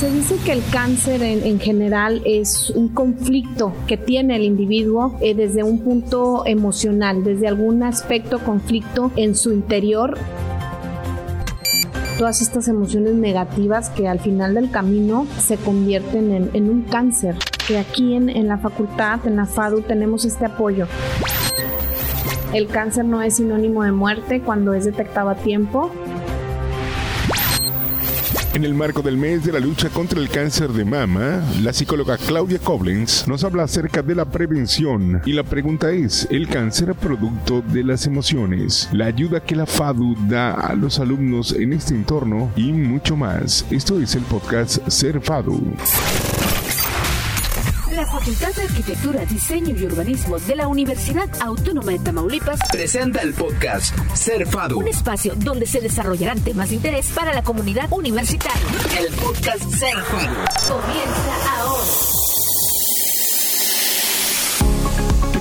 Se dice que el cáncer en, general es un conflicto que tiene el individuo eh, desde un punto emocional, desde algún aspecto conflicto en su interior todas estas emociones negativas que al final del camino se convierten en, un cáncer. Que aquí en, en la facultad, en la FADU, tenemos este apoyo. El cáncer no es sinónimo de muerte cuando es detectado a tiempo. En el marco del mes de la lucha contra el cáncer de mama, la psicóloga Claudia Koblenz nos habla acerca de la prevención y la pregunta es, ¿el cáncer producto de las emociones? La ayuda que la FADU da a los alumnos en este entorno y mucho más. Esto es el podcast Ser FADU. La Facultad de Arquitectura, Diseño y Urbanismo de la Universidad Autónoma de Tamaulipas presenta el podcast Ser FADU, un espacio donde se desarrollarán temas de interés para la comunidad universitaria. El podcast Ser comienza ahora.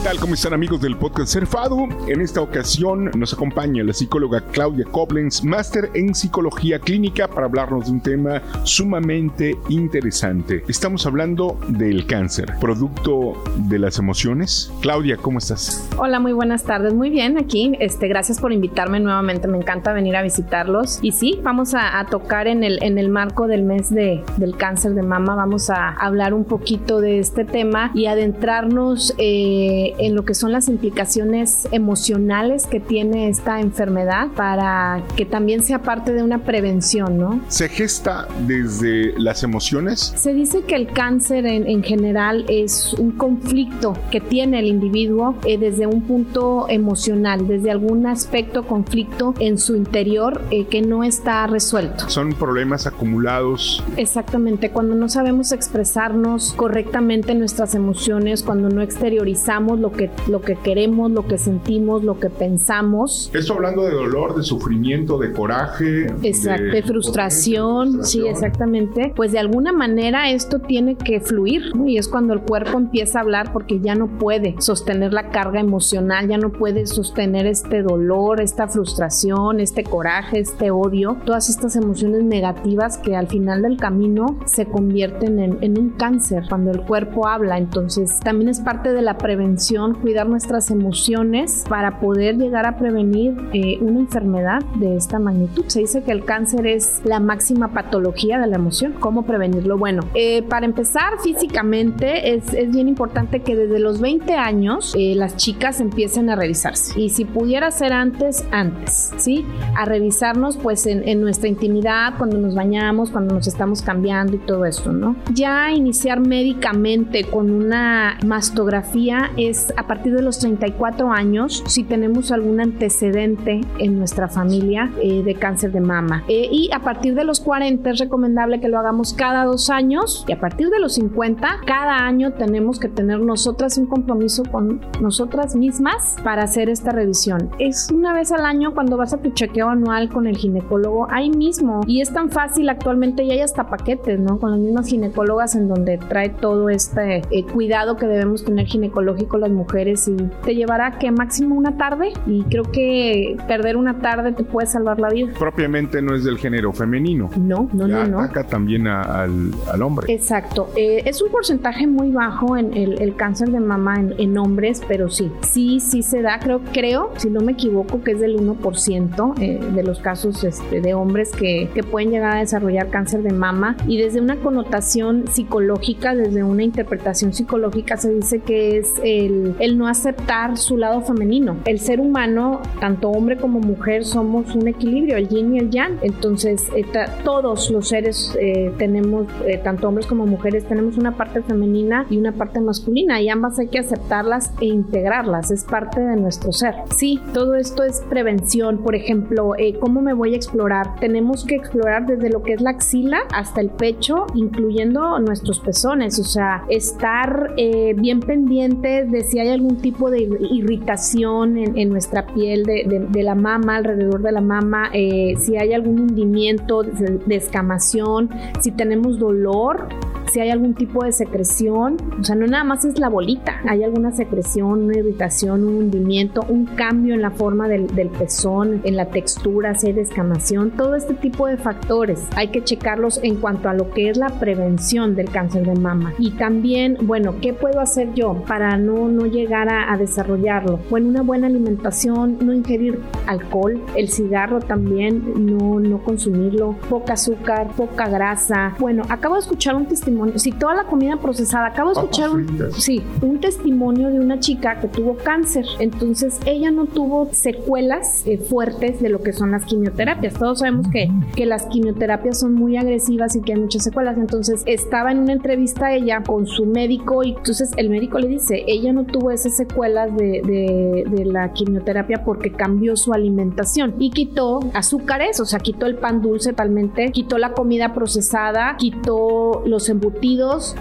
Tal? ¿Cómo están amigos del podcast Serfado? En esta ocasión nos acompaña la psicóloga Claudia Koblenz, máster en psicología clínica, para hablarnos de un tema sumamente interesante. Estamos hablando del cáncer, producto de las emociones. Claudia, ¿cómo estás? Hola, muy buenas tardes. Muy bien, aquí. Este, gracias por invitarme nuevamente. Me encanta venir a visitarlos. Y sí, vamos a, tocar en el, en el marco del mes de, del cáncer de mama, vamos a hablar un poquito de este tema y adentrarnos eh, en lo que son las implicaciones emocionales que tiene esta enfermedad para que también sea parte de una prevención, ¿no? ¿Se gesta desde las emociones? Se dice que el cáncer en, general es un conflicto que tiene el individuo eh, desde un punto emocional, desde algún aspecto conflicto en su interior eh, que no está resuelto. Son problemas acumulados. Exactamente, cuando no sabemos expresarnos correctamente nuestras emociones, cuando no exteriorizamos lo que, lo que queremos, lo que sentimos, lo que pensamos. Esto hablando de dolor, de sufrimiento, de coraje. Exacto, de, frustración, sí, exactamente. Pues de alguna manera esto tiene que fluir y es cuando el cuerpo empieza a hablar porque ya no puede sostener la carga emocional, ya no puede sostener este dolor, esta frustración, este coraje, este odio, todas estas emociones negativas que al final del camino se convierten en, en un cáncer cuando el cuerpo habla. Entonces también es parte de la prevención cuidar nuestras emociones para poder llegar a prevenir eh, una enfermedad de esta magnitud. Se dice que el cáncer es la máxima patología de la emoción. ¿Cómo prevenirlo? Bueno, eh, para empezar físicamente es, es, bien importante que desde los 20 años eh, las chicas empiecen a revisarse. Y si pudiera ser antes, antes, ¿sí? A revisarnos pues en, en nuestra intimidad, cuando nos bañamos, cuando nos estamos cambiando y todo esto, ¿no? Ya iniciar médicamente con una mastografía es a partir de los 34 años si tenemos algún antecedente en nuestra familia eh, de cáncer de mama. Eh, y a partir de los 40 es recomendable que lo hagamos cada dos años y a partir de los 50 cada año tenemos que tener nosotras un compromiso con nosotras mismas para hacer esta revisión. Es una vez al año cuando vas a tu chequeo anual con el ginecólogo ahí mismo y es tan fácil actualmente y hay hasta paquetes, ¿no? Con las mismas ginecólogas en donde trae todo este eh, cuidado que debemos tener ginecológico las mujeres y te llevará que máximo una tarde y creo que perder una tarde te puede salvar la vida. Propiamente no es del género femenino. No, no, no, no. Ataca también al, al, hombre. Exacto. Eh, es un porcentaje muy bajo en el, cáncer de mama en, hombres, pero sí, sí, sí se da. Creo, creo, si no me equivoco, que es del 1% eh, de los casos este, de hombres que, que pueden llegar a desarrollar cáncer de mama y desde una connotación psicológica, desde una interpretación psicológica se dice que es el el, no aceptar su lado femenino. El ser humano, tanto hombre como mujer, somos un equilibrio, el yin y el yang. Entonces, eh, todos los seres eh, tenemos, eh, tanto hombres como mujeres, tenemos una parte femenina y una parte masculina y ambas hay que aceptarlas e integrarlas. Es parte de nuestro ser. Sí, todo esto es prevención. Por ejemplo, ¿cómo me voy a explorar? Tenemos que explorar desde lo que es la axila hasta el pecho, incluyendo nuestros pezones. O sea, estar bien pendientes de si hay algún tipo de irritación en, nuestra piel de, la mama, alrededor de la mama, eh, si hay algún hundimiento, de, escamación, si tenemos dolor si hay algún tipo de secreción, o sea, no nada más es la bolita, hay alguna secreción, una irritación, un hundimiento, un cambio en la forma del, del pezón, en la textura, si hay descamación, todo este tipo de factores hay que checarlos en cuanto a lo que es la prevención del cáncer de mama. Y también, bueno, ¿qué puedo hacer yo para no, no llegar a, desarrollarlo? Bueno, una buena alimentación, no ingerir alcohol, el cigarro también, no, no consumirlo, poca azúcar, poca grasa. Bueno, acabo de escuchar un testimonio, si toda la comida procesada, acabo de escuchar un, sí, un testimonio de una chica que tuvo cáncer. Entonces, ella no tuvo secuelas eh, fuertes de lo que son las quimioterapias. Todos sabemos que, que las quimioterapias son muy agresivas y que hay muchas secuelas. Entonces, estaba en una entrevista ella con su médico y entonces el médico le dice, ella no tuvo esas secuelas de, de, de la quimioterapia porque cambió su alimentación y quitó azúcares, o sea, quitó el pan dulce totalmente, quitó la comida procesada, quitó los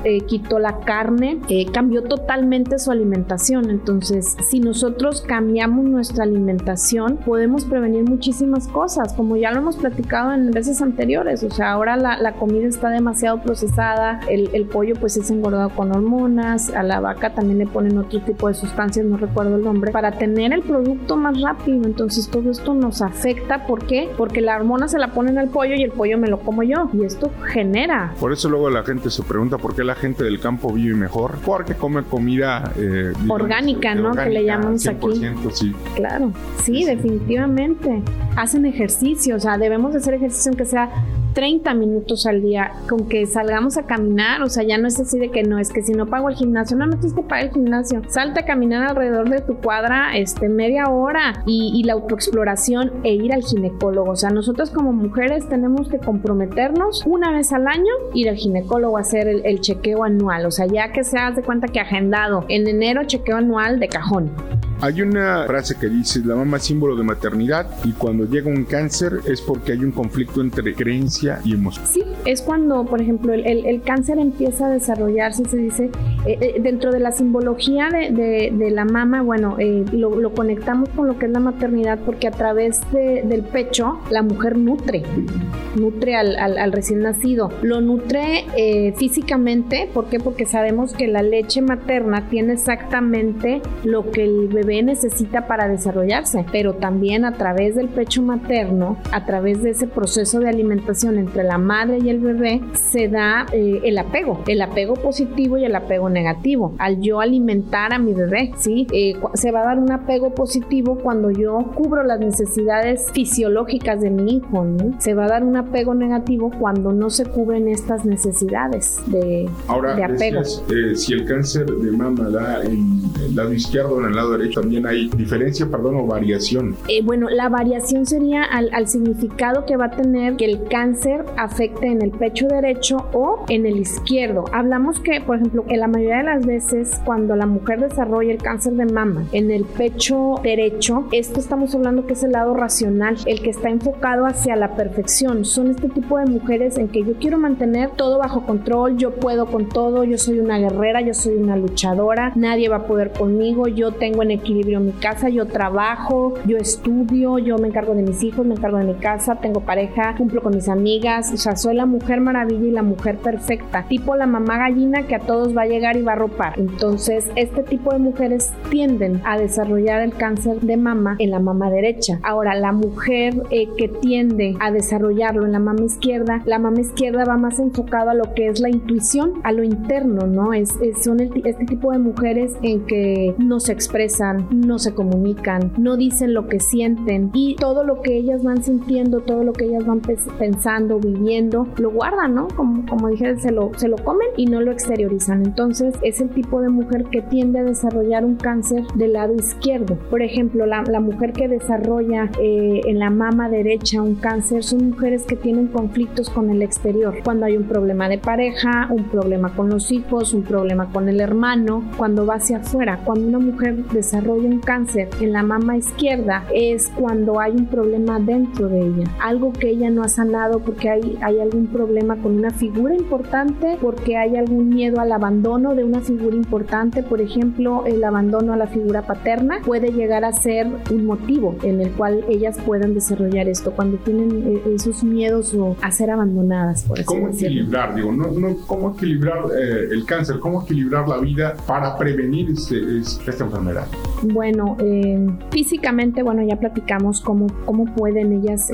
eh, quitó la carne, eh, cambió totalmente su alimentación. Entonces, si nosotros cambiamos nuestra alimentación, podemos prevenir muchísimas cosas, como ya lo hemos platicado en veces anteriores. O sea, ahora la, comida está demasiado procesada, el, el, pollo pues es engordado con hormonas, a la vaca también le ponen otro tipo de sustancias, no recuerdo el nombre, para tener el producto más rápido. Entonces, todo esto nos afecta. ¿Por qué? Porque la hormona se la ponen al pollo y el pollo me lo como yo. Y esto genera. Por eso luego la gente se pregunta por qué la gente del campo vive mejor. Porque come comida eh, digamos, orgánica, ¿no? Orgánica, que le llamamos 100%, aquí. Sí. Claro, sí, definitivamente. Hacen ejercicio, o sea, debemos de hacer ejercicio aunque sea 30 minutos al día, con que salgamos a caminar, o sea, ya no es así de que no, es que si no pago el gimnasio, no, no tienes que pagar el gimnasio, salta a caminar alrededor de tu cuadra, este, media hora y, y la autoexploración e ir al ginecólogo, o sea, nosotros como mujeres tenemos que comprometernos una vez al año, ir al ginecólogo hacer el, chequeo anual, o sea, ya que se hace cuenta que agendado en enero chequeo anual de cajón. Hay una frase que dice, la mama es símbolo de maternidad y cuando llega un cáncer es porque hay un conflicto entre creencia y emoción. Sí, es cuando, por ejemplo, el, cáncer empieza a desarrollarse, se dice, eh, eh, dentro de la simbología de, la mama, bueno, eh, lo, conectamos con lo que es la maternidad porque a través de, del pecho la mujer nutre, nutre al, al, al recién nacido. Lo nutre eh, físicamente, ¿por qué? Porque sabemos que la leche materna tiene exactamente lo que el bebé bebé necesita para desarrollarse, pero también a través del pecho materno, a través de ese proceso de alimentación entre la madre y el bebé, se da eh, el apego, el apego positivo y el apego negativo. Al yo alimentar a mi bebé, ¿sí? Eh, se va a dar un apego positivo cuando yo cubro las necesidades fisiológicas de mi hijo, ¿no? Se va a dar un apego negativo cuando no se cubren estas necesidades de, Ahora, de apego. Decías, eh, si el cáncer de mama da en el lado izquierdo o en el lado derecho, también hay diferencia, perdón, o variación. Eh, bueno, la variación sería al, significado que va a tener que el cáncer afecte en el pecho derecho o en el izquierdo. Hablamos que, por ejemplo, en la mayoría de las veces cuando la mujer desarrolla el cáncer de mama en el pecho derecho, esto estamos hablando que es el lado racional, el que está enfocado hacia la perfección. Son este tipo de mujeres en que yo quiero mantener todo bajo control, yo puedo con todo, yo soy una guerrera, yo soy una luchadora, nadie va a poder conmigo, yo tengo en equilibrio mi casa, yo trabajo, yo estudio, yo me encargo de mis hijos, me encargo de mi casa, tengo pareja, cumplo con mis amigas, o sea, soy la mujer maravilla y la mujer perfecta, tipo la mamá gallina que a todos va a llegar y va a ropar. Entonces, este tipo de mujeres tienden a desarrollar el cáncer de mama en la mama derecha. Ahora, la mujer eh, que tiende a desarrollarlo en la mama izquierda, la mama izquierda va más enfocado a lo que es la intuición, a lo interno, ¿no? Es, es son este tipo de mujeres en que no se expresan, no se comunican, no dicen lo que sienten y todo lo que ellas van sintiendo, todo lo que ellas van pensando, viviendo, lo guardan, ¿no? Como, como dije, se lo, se lo comen y no lo exteriorizan. Entonces es el tipo de mujer que tiende a desarrollar un cáncer del lado izquierdo. Por ejemplo, la, la mujer que desarrolla eh, en la mama derecha un cáncer son mujeres que tienen conflictos con el exterior. Cuando hay un problema de pareja, un problema con los hijos, un problema con el hermano, cuando va hacia afuera, cuando una mujer desarrolla desarrolla un cáncer en la mama izquierda es cuando hay un problema dentro de ella, algo que ella no ha sanado porque hay, hay algún problema con una figura importante, porque hay algún miedo al abandono de una figura importante, por ejemplo, el abandono a la figura paterna puede llegar a ser un motivo en el cual ellas puedan desarrollar esto, cuando tienen eh, esos miedos o a ser abandonadas. Por ¿Cómo equilibrar? Digo, no, no, ¿Cómo equilibrar eh, el cáncer? ¿Cómo equilibrar la vida para prevenir este, esta enfermedad? Bueno, eh, físicamente, bueno, ya platicamos cómo, cómo pueden ellas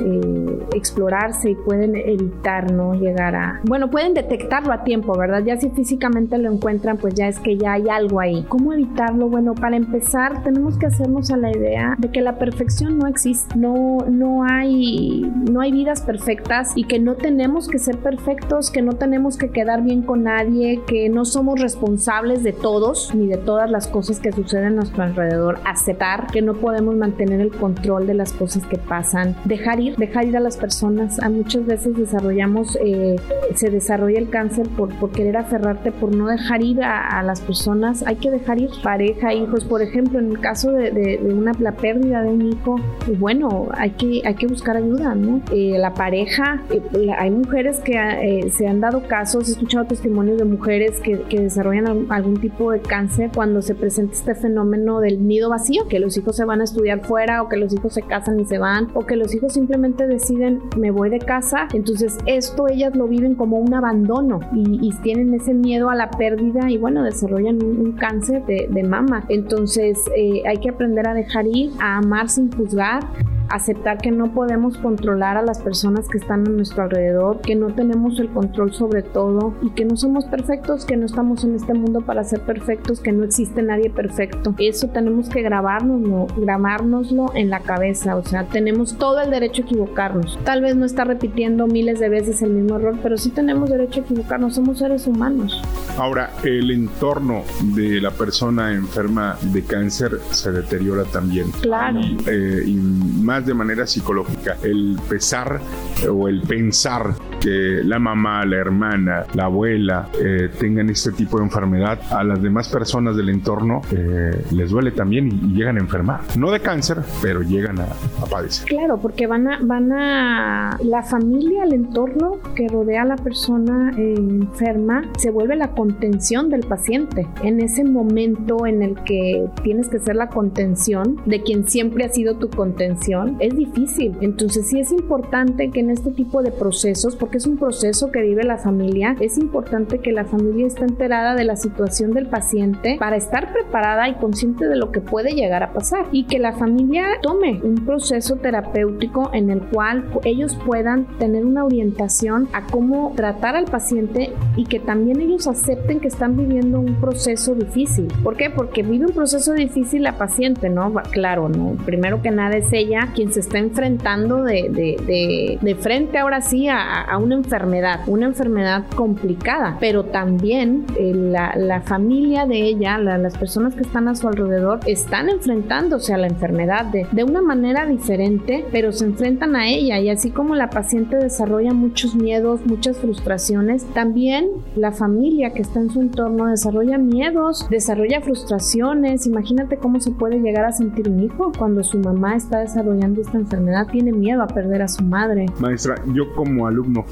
explorarse y pueden evitar, ¿no? Llegar a... Bueno, pueden detectarlo a tiempo, ¿verdad? Ya si físicamente lo encuentran, pues ya es que ya hay algo ahí. ¿Cómo evitarlo? Bueno, para empezar, tenemos que hacernos a la idea de que la perfección no existe. No, no hay, no hay vidas perfectas y que no tenemos que ser perfectos, que no tenemos que quedar bien con nadie, que no somos responsables de todos ni de todas las cosas que suceden a nuestro alrededor. Aceptar que no podemos mantener el control de las cosas que pasan. Dejar ir, dejar ir a las personas. A muchas veces desarrollamos, eh, se desarrolla el cáncer por, por querer aferrarte, por no dejar ir a, las personas. Hay que dejar ir pareja, hijos. Por ejemplo, en el caso de, una, la pérdida de un hijo, bueno, hay que, hay que buscar ayuda, ¿no? Eh, la pareja, eh, hay mujeres que se han dado casos, he escuchado testimonios de mujeres que, que desarrollan algún tipo de cáncer cuando se presenta este fenómeno del nido vacío, que los hijos se van a estudiar fuera o que los hijos se casan y se van o que los hijos simplemente deciden me voy de casa, entonces esto ellas lo viven como un abandono y, tienen ese miedo a la pérdida y bueno, desarrollan un, cáncer de, mama. Entonces eh, hay que aprender a dejar ir, a amar sin juzgar, aceptar que no podemos controlar a las personas que están a nuestro alrededor, que no tenemos el control sobre todo y que no somos perfectos, que no estamos en este mundo para ser perfectos, que no existe nadie perfecto. Eso tenemos que grabárnoslo, grabárnoslo en la cabeza, o sea, tenemos todo el derecho a equivocarnos. Tal vez no está repitiendo miles de veces el mismo error, pero sí tenemos derecho a equivocarnos, somos seres humanos. Ahora, el entorno de la persona enferma de cáncer se deteriora también. Claro. Eh, y más de manera psicológica. El pesar o el pensar la mamá, la hermana, la abuela eh, tengan este tipo de enfermedad, a las demás personas del entorno eh, les duele también y, llegan a enfermar. No de cáncer, pero llegan a, padecer. Claro, porque van a, van a la familia, el entorno que rodea a la persona eh, enferma, se vuelve la contención del paciente. En ese momento en el que tienes que ser la contención de quien siempre ha sido tu contención, es difícil. Entonces sí es importante que en este tipo de procesos, porque es un proceso que vive la familia, es importante que la familia esté enterada de la situación del paciente para estar preparada y consciente de lo que puede llegar a pasar y que la familia tome un proceso terapéutico en el cual ellos puedan tener una orientación a cómo tratar al paciente y que también ellos acepten que están viviendo un proceso difícil. ¿Por qué? Porque vive un proceso difícil la paciente, ¿no? Claro, ¿no? Primero que nada es ella quien se está enfrentando de, de, de, frente ahora sí a, a, una enfermedad, una enfermedad complicada, pero también eh, la, la, familia de ella, las personas que están a su alrededor, están enfrentándose a la enfermedad de, de una manera diferente, pero se enfrentan a ella y así como la paciente desarrolla muchos miedos, muchas frustraciones, también la familia que está en su entorno desarrolla miedos, desarrolla frustraciones. Imagínate cómo se puede llegar a sentir un hijo cuando su mamá está desarrollando esta enfermedad, tiene miedo a perder a su madre. Maestra, yo como alumno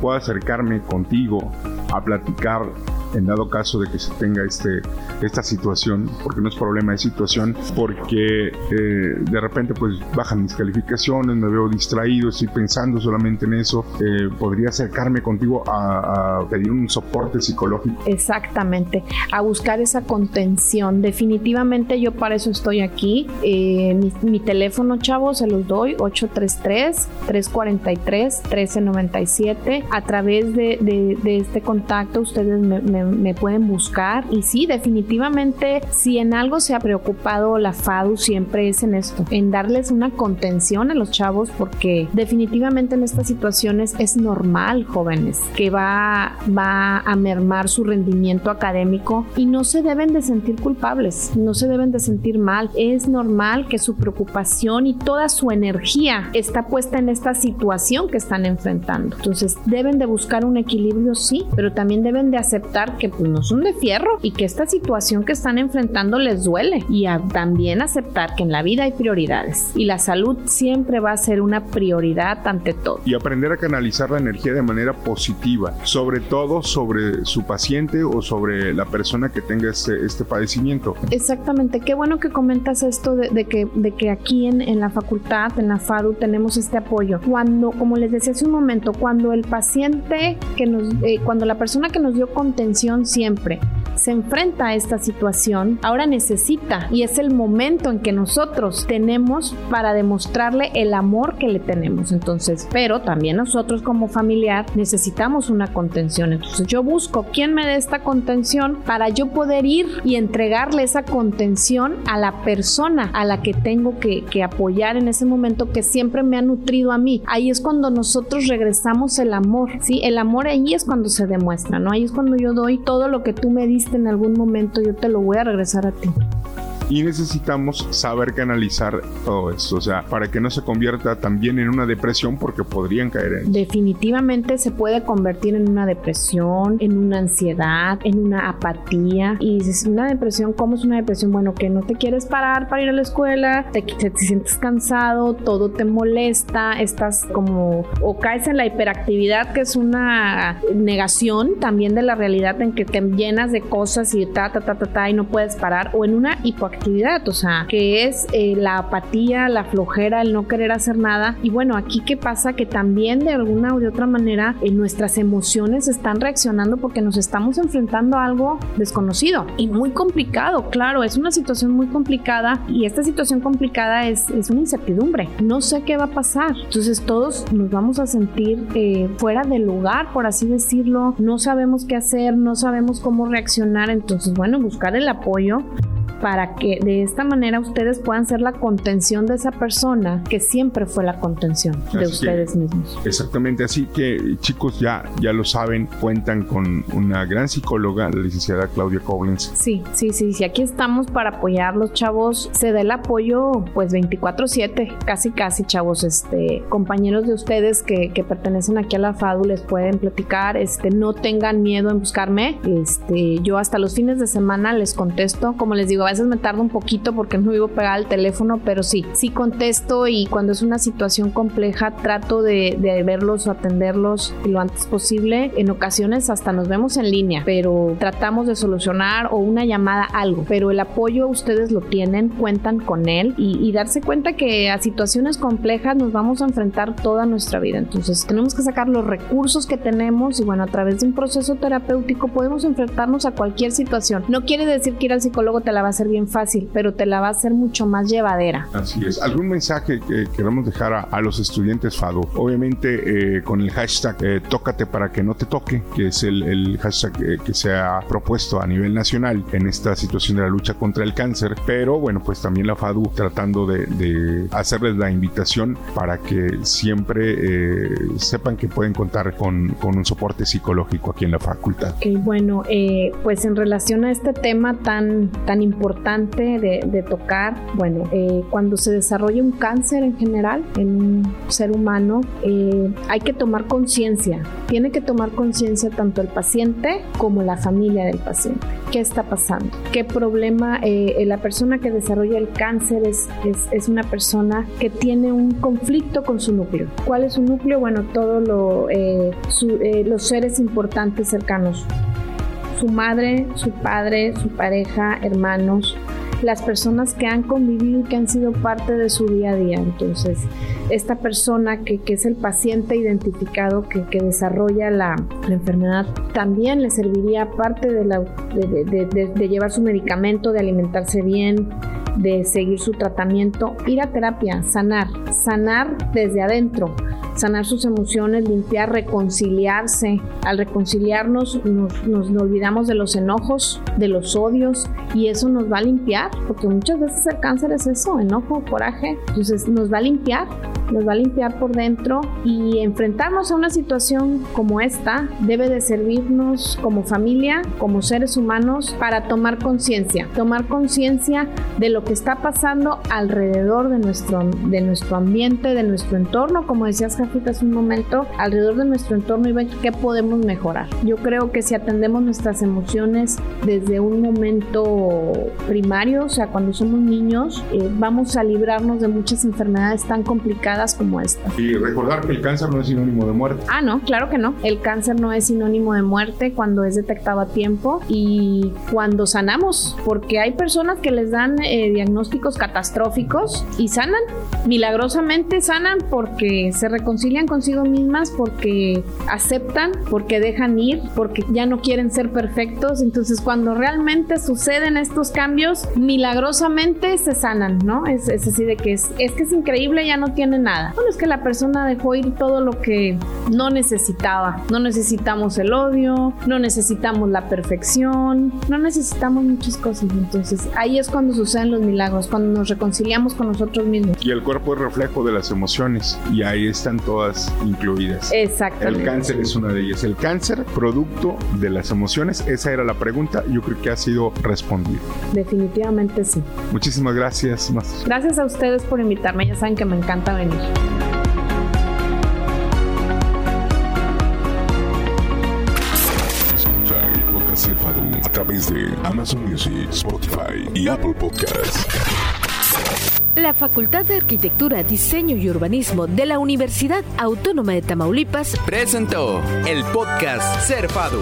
Puedo acercarme contigo a platicar en dado caso de que se tenga este, esta situación, porque no es problema de situación, porque eh, de repente pues bajan mis calificaciones, me veo distraído, estoy pensando solamente en eso, eh, podría acercarme contigo a, pedir un soporte psicológico. Exactamente, a buscar esa contención. Definitivamente yo para eso estoy aquí. Eh, mi, teléfono, chavos, se los doy, 833-343-1397. A través de, de, este contacto ustedes me, pueden buscar. Y sí, definitivamente, si en algo se ha preocupado la FADU, siempre es en esto, en darles una contención a los chavos, porque definitivamente en estas situaciones es normal, jóvenes, que va, va a mermar su rendimiento académico y no se deben de sentir culpables, no se deben de sentir mal. Es normal que su preocupación y toda su energía está puesta en esta situación que están enfrentando. Entonces, deben de buscar un equilibrio, sí, pero también deben de aceptar aceptar que pues no son de fierro y que esta situación que están enfrentando les duele y también aceptar que en la vida hay prioridades y la salud siempre va a ser una prioridad ante todo. Y aprender a canalizar la energía de manera positiva, sobre todo sobre su paciente o sobre la persona que tenga este, este padecimiento. Exactamente, qué bueno que comentas esto de, que, de que aquí en, en la facultad, en la FADU, tenemos este apoyo. Cuando, como les decía hace un momento, cuando el paciente que nos, eh, cuando la persona que nos dio contención siempre se enfrenta a esta situación, ahora necesita y es el momento en que nosotros tenemos para demostrarle el amor que le tenemos. Entonces, pero también nosotros como familiar necesitamos una contención. Entonces yo busco quién me dé esta contención para yo poder ir y entregarle esa contención a la persona a la que tengo que, apoyar en ese momento que siempre me ha nutrido a mí. Ahí es cuando nosotros regresamos el amor, ¿sí? El amor ahí es cuando se demuestra, ¿no? Ahí es cuando yo doy todo lo que tú me en algún momento, yo te lo voy a regresar a ti y necesitamos saber canalizar todo esto, o sea, para que no se convierta también en una depresión porque podrían caer en... Definitivamente se puede convertir en una depresión, en una ansiedad, en una apatía y dices, una depresión, ¿cómo es una depresión? Bueno, que no te quieres parar para ir a la escuela, te, te sientes cansado, todo te molesta, estás como o caes en la hiperactividad que es una negación también de la realidad en que te llenas de cosas y ta ta ta ta, ta y no puedes parar o en una hipoactividad o sea, que es eh, la apatía, la flojera, el no querer hacer nada. Y bueno, aquí qué pasa que también de alguna o de otra manera en nuestras emociones están reaccionando porque nos estamos enfrentando a algo desconocido y muy complicado, claro, es una situación muy complicada y esta situación complicada es, es una incertidumbre. No sé qué va a pasar. Entonces todos nos vamos a sentir eh, fuera del lugar, por así decirlo. No sabemos qué hacer, no sabemos cómo reaccionar. Entonces, bueno, buscar el apoyo para que de esta manera ustedes puedan ser la contención de esa persona que siempre fue la contención de ustedes mismos. Exactamente, así que chicos ya, ya lo saben, cuentan con una gran psicóloga, la licenciada Claudia Collins. Sí, sí, sí, sí, aquí estamos para apoyar los chavos, se da el apoyo pues 24/7, casi casi chavos, este, compañeros de ustedes que, que pertenecen aquí a la FADU les pueden platicar, este, no tengan miedo en buscarme, este, yo hasta los fines de semana les contesto, como les digo, veces me tarda un poquito porque no vivo pegada al teléfono, pero sí, sí contesto y cuando es una situación compleja trato de, de verlos o atenderlos lo antes posible. En ocasiones hasta nos vemos en línea, pero tratamos de solucionar o una llamada, algo. Pero el apoyo ustedes lo tienen, cuentan con él y, y darse cuenta que a situaciones complejas nos vamos a enfrentar toda nuestra vida. Entonces tenemos que sacar los recursos que tenemos y bueno, a través de un proceso terapéutico podemos enfrentarnos a cualquier situación. No quiere decir que ir al psicólogo te la va a hacer bien fácil, pero te la va a hacer mucho más llevadera. Así es. ¿Algún mensaje que queramos dejar a, los estudiantes FADO? Obviamente eh, con el hashtag eh, Tócate para que no te toque, que es el, hashtag eh, que se ha propuesto a nivel nacional en esta situación de la lucha contra el cáncer, pero bueno, pues también la FADU tratando de, hacerles la invitación para que siempre sepan que pueden contar con, con, un soporte psicológico aquí en la facultad. Ok, bueno, pues en relación a este tema tan, tan importante, importante de, tocar, bueno, eh, cuando se desarrolla un cáncer en general en un ser humano, eh, hay que tomar conciencia, tiene que tomar conciencia tanto el paciente como la familia del paciente. ¿Qué está pasando? ¿Qué problema? Eh, la persona que desarrolla el cáncer es, es, una persona que tiene un conflicto con su núcleo. ¿Cuál es su núcleo? Bueno, todos lo, los seres importantes cercanos su madre, su padre, su pareja, hermanos, las personas que han convivido y que han sido parte de su día a día. Entonces, esta persona que, es el paciente identificado que, desarrolla la, enfermedad, también le serviría parte de, la, de llevar su medicamento, de alimentarse bien, de seguir su tratamiento, ir a terapia, sanar, sanar desde adentro sanar sus emociones, limpiar, reconciliarse. Al reconciliarnos nos, olvidamos de los enojos, de los odios y eso nos va a limpiar, porque muchas veces el cáncer es eso, enojo, coraje. Entonces nos va a limpiar nos va a limpiar por dentro y enfrentarnos a una situación como esta debe de servirnos como familia, como seres humanos, para tomar conciencia, tomar conciencia de lo que está pasando alrededor de nuestro, de nuestro ambiente, de nuestro entorno, como decías Jafita hace un momento, alrededor de nuestro entorno y ver qué podemos mejorar. Yo creo que si atendemos nuestras emociones desde un momento primario, o sea, cuando somos niños, eh, vamos a librarnos de muchas enfermedades tan complicadas como esta. Y recordar que el cáncer no es sinónimo de muerte. Ah, no, claro que no. El cáncer no es sinónimo de muerte cuando es detectado a tiempo y cuando sanamos, porque hay personas que les dan eh, diagnósticos catastróficos y sanan, milagrosamente sanan porque se reconcilian consigo mismas, porque aceptan, porque dejan ir, porque ya no quieren ser perfectos. Entonces, cuando realmente suceden estos cambios, milagrosamente se sanan, ¿no? Es, es así de que es, es que es increíble, ya no tiene nada. Bueno, es que la persona dejó ir todo lo que no necesitaba. No necesitamos el odio, no necesitamos la perfección, no necesitamos muchas cosas. Entonces, ahí es cuando suceden los milagros, cuando nos reconciliamos con nosotros mismos. Y el cuerpo es reflejo de las emociones y ahí están todas incluidas. Exactamente. El cáncer es una de ellas. El cáncer, producto de las emociones, esa era la pregunta. Yo creo que ha sido respondida. Definitivamente sí. Muchísimas gracias, Master. Gracias a ustedes por invitarme. Ya saben que me encanta venir. Escucha el podcast Cerfado a través de Amazon Music, Spotify y Apple Podcasts. La Facultad de Arquitectura, Diseño y Urbanismo de la Universidad Autónoma de Tamaulipas Presentó el podcast Cerfado.